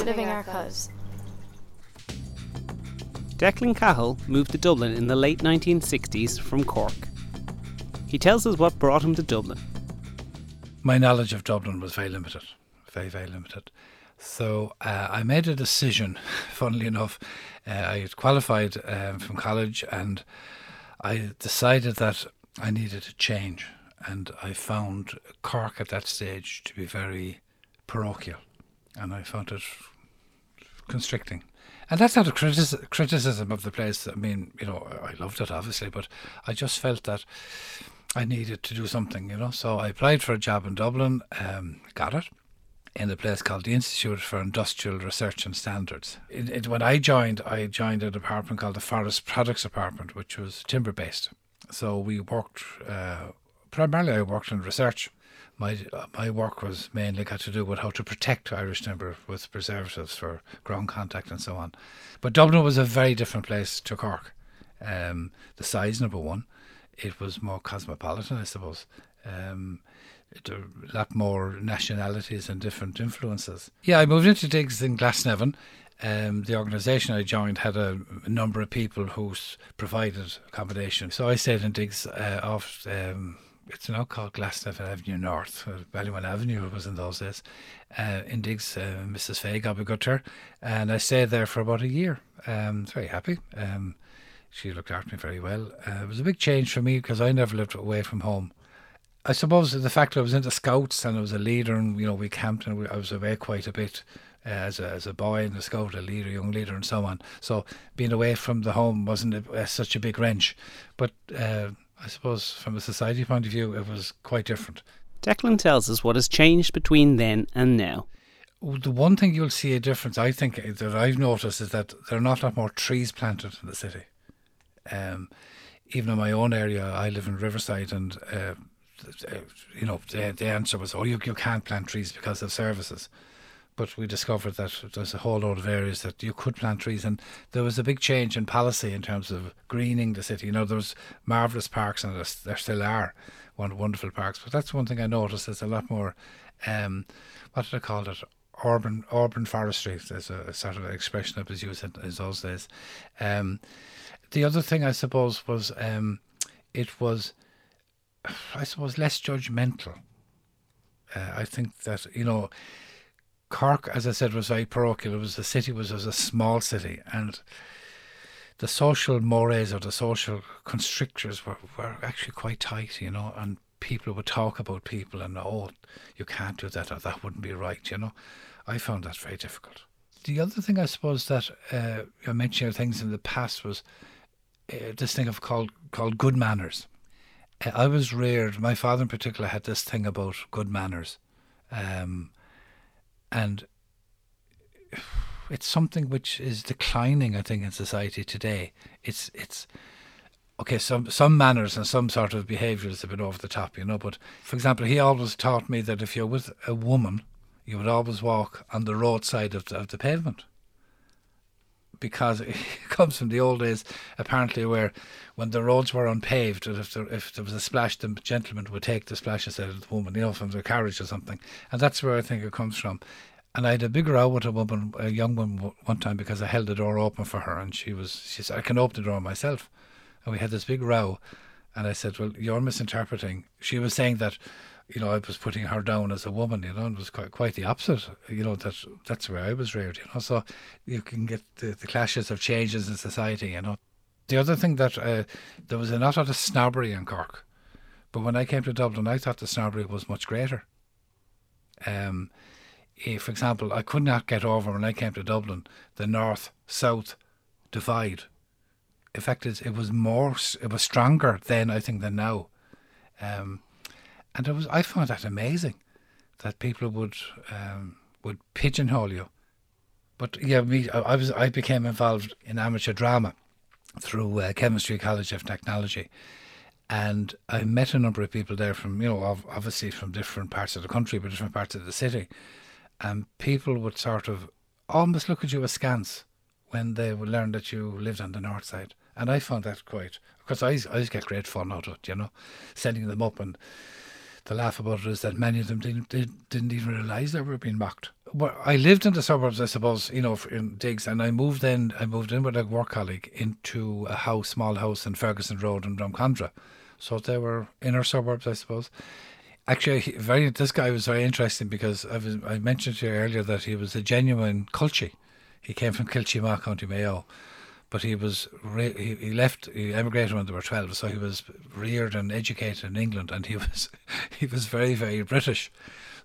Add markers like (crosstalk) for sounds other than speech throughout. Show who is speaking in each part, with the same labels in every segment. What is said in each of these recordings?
Speaker 1: Living Archives.
Speaker 2: Declan Cahill moved to Dublin in the late 1960s from Cork. He tells us what brought him to Dublin.
Speaker 3: My knowledge of Dublin was very limited, very, very limited. So uh, I made a decision, (laughs) funnily enough. Uh, I had qualified um, from college and I decided that I needed a change. And I found Cork at that stage to be very parochial. And I found it constricting. And that's not a criticism, of the place. I mean, you know, I loved it obviously, but I just felt that I needed to do something, you know. So I applied for a job in Dublin, um, got it in a place called the Institute for Industrial Research and Standards. It, it, when I joined, I joined a department called the Forest Products Department, which was timber based. So we worked, uh, primarily I worked in research. My, my work was mainly got to do with how to protect Irish timber with preservatives for ground contact and so on. But Dublin was a very different place to Cork. Um, the size, number one, it was more cosmopolitan, I suppose. Um, a lot more nationalities and different influences. Yeah, I moved into digs in Glasnevin. Um, the organisation I joined had a, a, number of people who provided accommodation. So I stayed in digs uh, off, um, it's now called Glasnevin Avenue North, uh, Ballymun Avenue it was in those days. Uh, in Diggs, uh, Mrs. Faye her, and I stayed there for about a year. Um, very happy. Um, she looked after me very well. Uh, it was a big change for me because I never lived away from home. I suppose the fact that I was into scouts and I was a leader, and you know we camped and we, I was away quite a bit uh, as a, as a boy in the scout, a leader, young leader, and so on. So being away from the home wasn't a, a, such a big wrench, but uh, I suppose from a society point of view, it was quite different.
Speaker 2: Declan tells us what has changed between then and now.
Speaker 3: The one thing you'll see a difference, I think, that I've noticed is that there are not a lot more trees planted in the city. Um, even in my own area, I live in Riverside, and uh, you know, the, the answer was, oh, you, you can't plant trees because of services. But we discovered that there's a whole load of areas that you could plant trees, and there was a big change in policy in terms of greening the city. You know, there was marvelous parks, and there still are wonderful parks. But that's one thing I noticed. There's a lot more, um, what did I call it? Urban urban forestry. There's a, a sort of expression that was used in, in those days. Um, the other thing I suppose was um, it was I suppose, less judgmental. Uh, I think that, you know, Cork, as I said, was very parochial. It was the city was, was a small city, and the social mores or the social constrictors were, were actually quite tight, you know, and people would talk about people and, oh, you can't do that or that wouldn't be right, you know. I found that very difficult. The other thing I suppose that uh, you mentioned things in the past was uh, this thing of called called good manners. I was reared, my father in particular had this thing about good manners. Um, and it's something which is declining, I think, in society today. It's, it's, okay, some, some manners and some sort of behaviours have been over the top, you know. But for example, he always taught me that if you're with a woman, you would always walk on the roadside of the, of the pavement because (laughs) it comes from the old days, apparently, where when the roads were unpaved, if there, if there was a splash, the gentleman would take the splash instead of the woman, you know, from their carriage or something. And that's where I think it comes from. And I had a big row with a woman, a young woman, one time because I held the door open for her, and she was, she said, "I can open the door myself." And we had this big row, and I said, "Well, you're misinterpreting." She was saying that you know, I was putting her down as a woman, you know, and it was quite quite the opposite. You know, that that's where I was reared, you know. So you can get the, the clashes of changes in society, you know. The other thing that uh, there was a lot of snobbery in Cork, but when I came to Dublin, I thought the snobbery was much greater. Um, eh, for example, I could not get over when I came to Dublin the north south divide. In fact, it was more, it was stronger then, I think, than now. Um, and was I found that amazing that people would um, would pigeonhole you. But yeah, me I was I became involved in amateur drama through uh, Chemistry College of Technology, and I met a number of people there from you know obviously from different parts of the country, but different parts of the city, and people would sort of almost look at you askance when they would learn that you lived on the north side, and I found that quite because I I always get great fun out of it, you know, sending them up and the laugh about it is that many of them didn't, didn't even realise they were being mocked. well, I lived in the suburbs, I suppose, you know, in digs, and I moved in. I moved in with a work colleague into a house, small house in Ferguson Road in Drumcondra. So they were inner suburbs, I suppose. Actually, very this guy was very interesting because I, was, I mentioned to you earlier that he was a genuine Culchie. He came from Kiltimagh, County Mayo, but he was re- he, he left he emigrated when they were twelve, so he was reared and educated in England, and he (laughs) was he was very very British.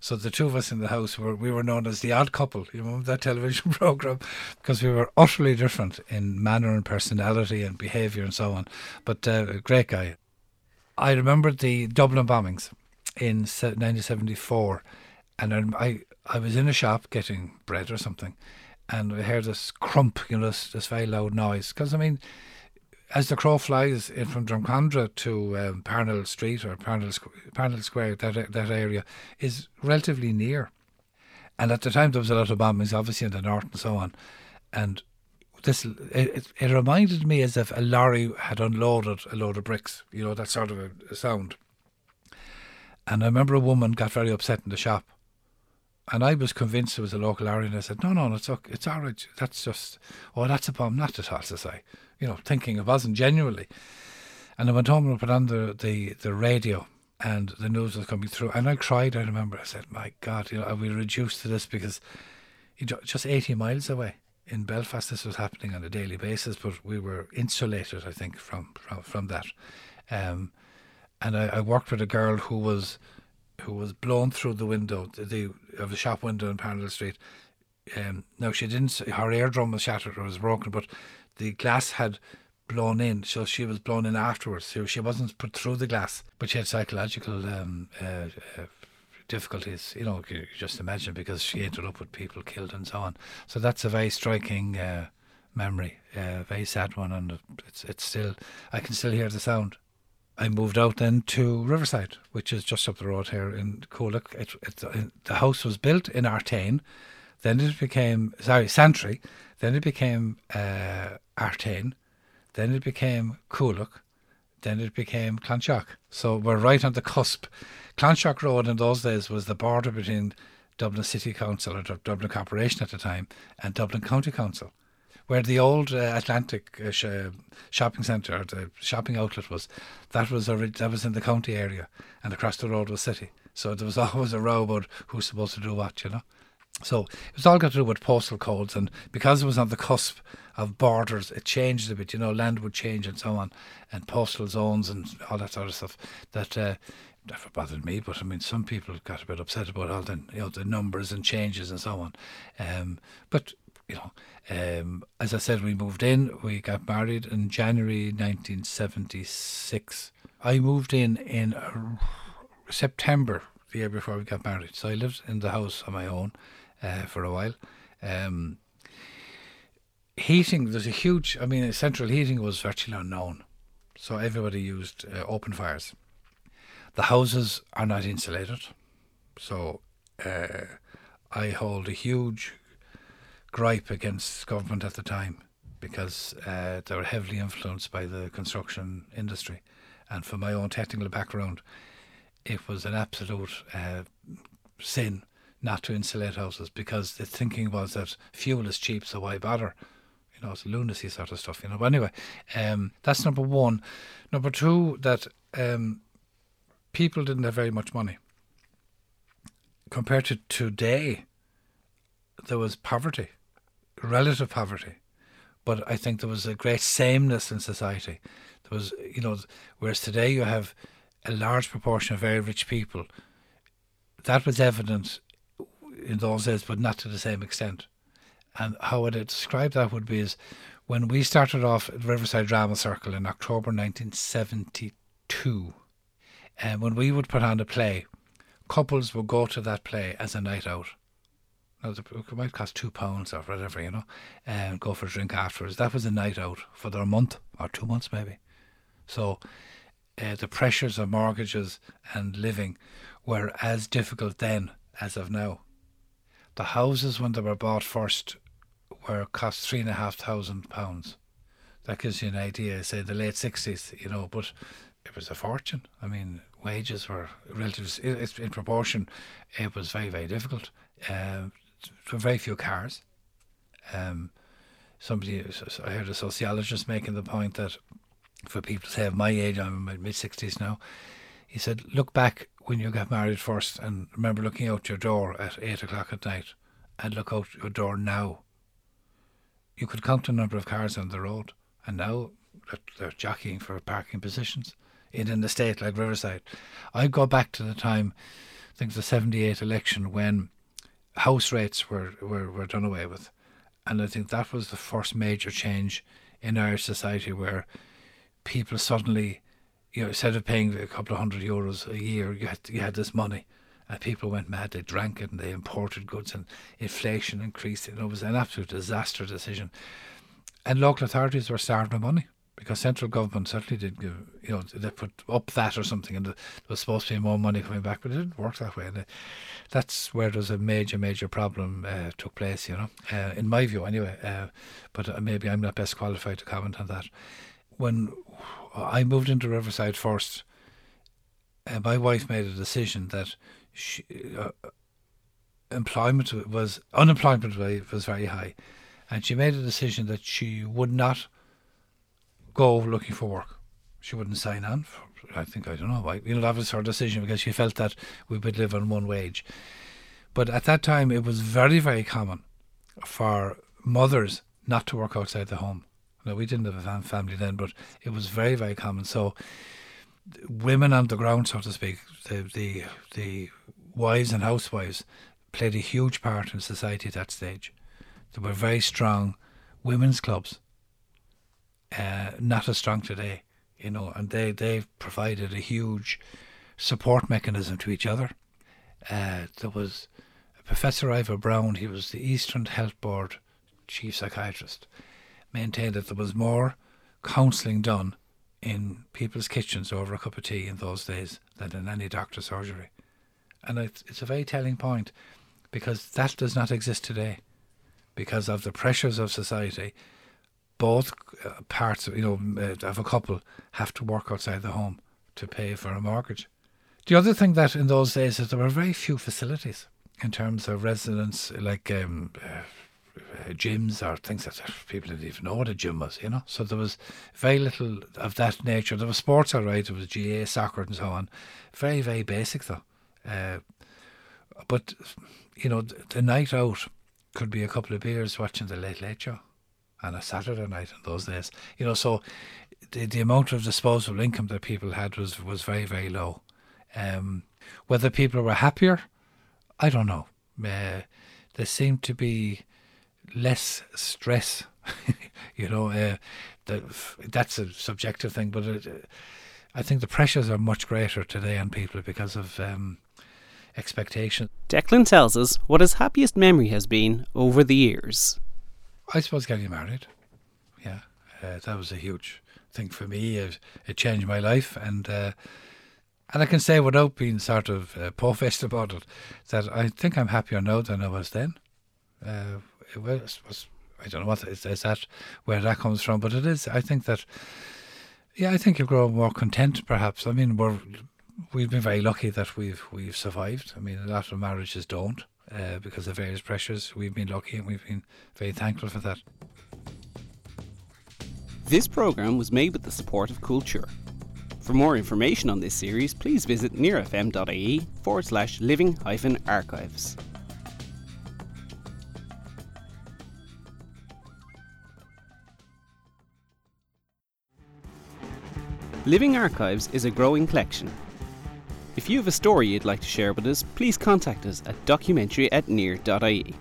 Speaker 3: So the two of us in the house were we were known as the odd couple, you know, that (laughs) television program, because we were utterly different in manner and personality and behaviour and so on. But uh, a great guy. I remember the Dublin bombings in 1974, and I I was in a shop getting bread or something, and I heard this crump, you know, this, this very loud noise. Because I mean, as the crow flies in from Drumcondra to um, Parnell Street or Parnell, Parnell Square, that that area is relatively near. And at the time, there was a lot of bombings, obviously in the north and so on. And this it, it reminded me as if a lorry had unloaded a load of bricks. You know that sort of a, a sound. And I remember a woman got very upset in the shop and I was convinced it was a local lorry, and I said, "No, no, it's okay, it's right. That's just, oh, that's a bomb, not at all." To say, you know, thinking it wasn't genuinely. And I went home and I put on the, the, the radio, and the news was coming through, and I cried. I remember, I said, "My God, you know, are we reduced to this?" Because just eighty miles away in Belfast, this was happening on a daily basis, but we were insulated, I think, from from, from that. Um, and I, I worked with a girl who was who was blown through the window the, the of a shop window in Parnell Street. Um, now she didn't. Her eardrum was shattered or was broken, but the glass had blown in, so she was blown in afterwards. So she wasn't put through the glass, but she had psychological um, uh, uh, difficulties. You know, you just imagine because she ended up with people killed and so on. So that's a very striking uh, memory, a very sad one, and it's it's still I can still hear the sound. I moved out then to Riverside, which is just up the road here in Coolock. It, it, it, the house was built in Artane, then it became, sorry, Santry, then it became uh, Artane, then it became Coolock, then it became Clonshaugh. So we're right on the cusp. Clonshaugh Road in those days was the border between Dublin City Council or Dublin Corporation at the time and Dublin County Council where the old uh, Atlantic uh, sh- shopping centre, the shopping outlet was, that was that was in the county area, and across the road was city. So there was (laughs) always a row about who's supposed to do what, you know. So it was all got to do with postal codes, and because it was on the cusp of borders, it changed a bit. You know, land would change and so on, and postal zones and all that sort of stuff. That uh, never bothered me, but I mean, some people got a bit upset about all the you know the numbers and changes and so on. Um, but you know, um, as I said, we moved in. We got married in January 1976. I moved in in September the year before we got married. So I lived in the house on my own uh, for a while. Um, heating, there's a huge, I mean, central heating was virtually unknown. So everybody used uh, open fires. The houses are not insulated. So uh, I hold a huge gripe against government at the time because uh, they were heavily influenced by the construction industry. And from my own technical background, it was an absolute uh, sin not to insulate houses because the thinking was that fuel is cheap, so why bother? You know, it's lunacy sort of stuff, you know. But anyway, um, that's number one. Number two, that um, people didn't have very much money. Compared to today, there was poverty relative poverty, but I think there was a great sameness in society. There was, you know, whereas today you have a large proportion of very rich people. That was evident in those days, but not to the same extent. And how I'd describe that would be is when we started off at Riverside Drama Circle in October 1972, and um, when we would put on a play, couples would go to that play as a night out it might cost two pounds or whatever, you know, and go for a drink afterwards. That was a night out for their month or two months maybe. So uh, the pressures of mortgages and living were as difficult then as of now. The houses when they were bought first were cost three and a half thousand pounds. That gives you an idea. Say the late sixties, you know, but it was a fortune. I mean, wages were relative in proportion. It was very very difficult. Uh, there very few cars. Um, somebody, I heard a sociologist making the point that for people say of my age, I'm in my mid 60s now, he said, look back when you got married first and remember looking out your door at 8 o'clock at night and look out your door now. You could count the number of cars on the road, and now they're jockeying for parking positions in an estate like Riverside. I go back to the time, I think the 78 election when house rates were, were, were done away with. And I think that was the first major change in Irish society where people suddenly, you know, instead of paying a couple of hundred euros a year, you had, you had this money. And people went mad. They drank it and they imported goods, and inflation increased. And it was an absolute disaster decision. And local authorities were starved of money because central government certainly did give, you know, they put up that or something, and there was supposed to be more money coming back, but it didn't work that way. And that's where there's a major, major problem uh, took place, you know, uh, in my view, anyway. Uh, but uh, maybe I'm not best qualified to comment on that. When I moved into Riverside first, uh, my wife made a decision that she, uh, employment was unemployment was very high, and she made a decision that she would not go looking for work. She wouldn't sign on. For, I think I don't know why. You know that was her decision because she felt that we would live on one wage. But at that time, it was very very common for mothers not to work outside the home. Now we didn't have a family then, but it was very very common. So women on the ground, so to speak, the the the wives and housewives played a huge part in society at that stage. There were very strong women's clubs uh, not as strong today, you know, and they, they've provided a huge support mechanism to each other. Uh, there was Professor Ivor Browne, he was the Eastern Health Board chief psychiatrist, maintained that there was more counselling done in people's kitchens over a cup of tea in those days than in any doctor's surgery. And it's, it's a very telling point because that does not exist today because of the pressures of society both uh, parts, you know, uh, of a couple have to work outside the home to pay for a mortgage. The other thing that in those days is there were very few facilities in terms of residence, like um, uh, gyms or things like that people didn't even know what a gym was, you know. So there was very little of that nature. There was sports, all right. There was GA soccer, and so on. Very, very basic though. Uh, but you know, the night out could be a couple of beers watching the Late Late Show on a Saturday night in those days. You know, so the, the amount of disposable income that people had was, was very, very low. Um, whether people were happier, I don't know. Uh, there seemed to be less stress. (laughs) you know, uh, the, that's a subjective thing, but it, I think the pressures are much greater today on people because of um, expectation.
Speaker 2: Declan tells us what his happiest memory has been over the years.
Speaker 3: I suppose getting married. Yeah, uh, that was a huge thing for me. It, it changed my life, and uh, and I can say without being sort of uh, (laughs) about it that I think I'm happier now than I was then. Uh, it was, was I don't know what is, is that where that comes from, but it is. I think that yeah, I think you grow more content. Perhaps I mean we're we've been very lucky that we've we've survived. I mean a lot of marriages don't uh, because of various pressures. We've been lucky and we've been very thankful for that.
Speaker 2: This programme was made with the support of Culture. For more information on this series, please visit nearfm.ie forward slash living hyphen archives. Living Archives is a growing collection if you have a story you'd like to share with us, please contact us at documentary at near.ie.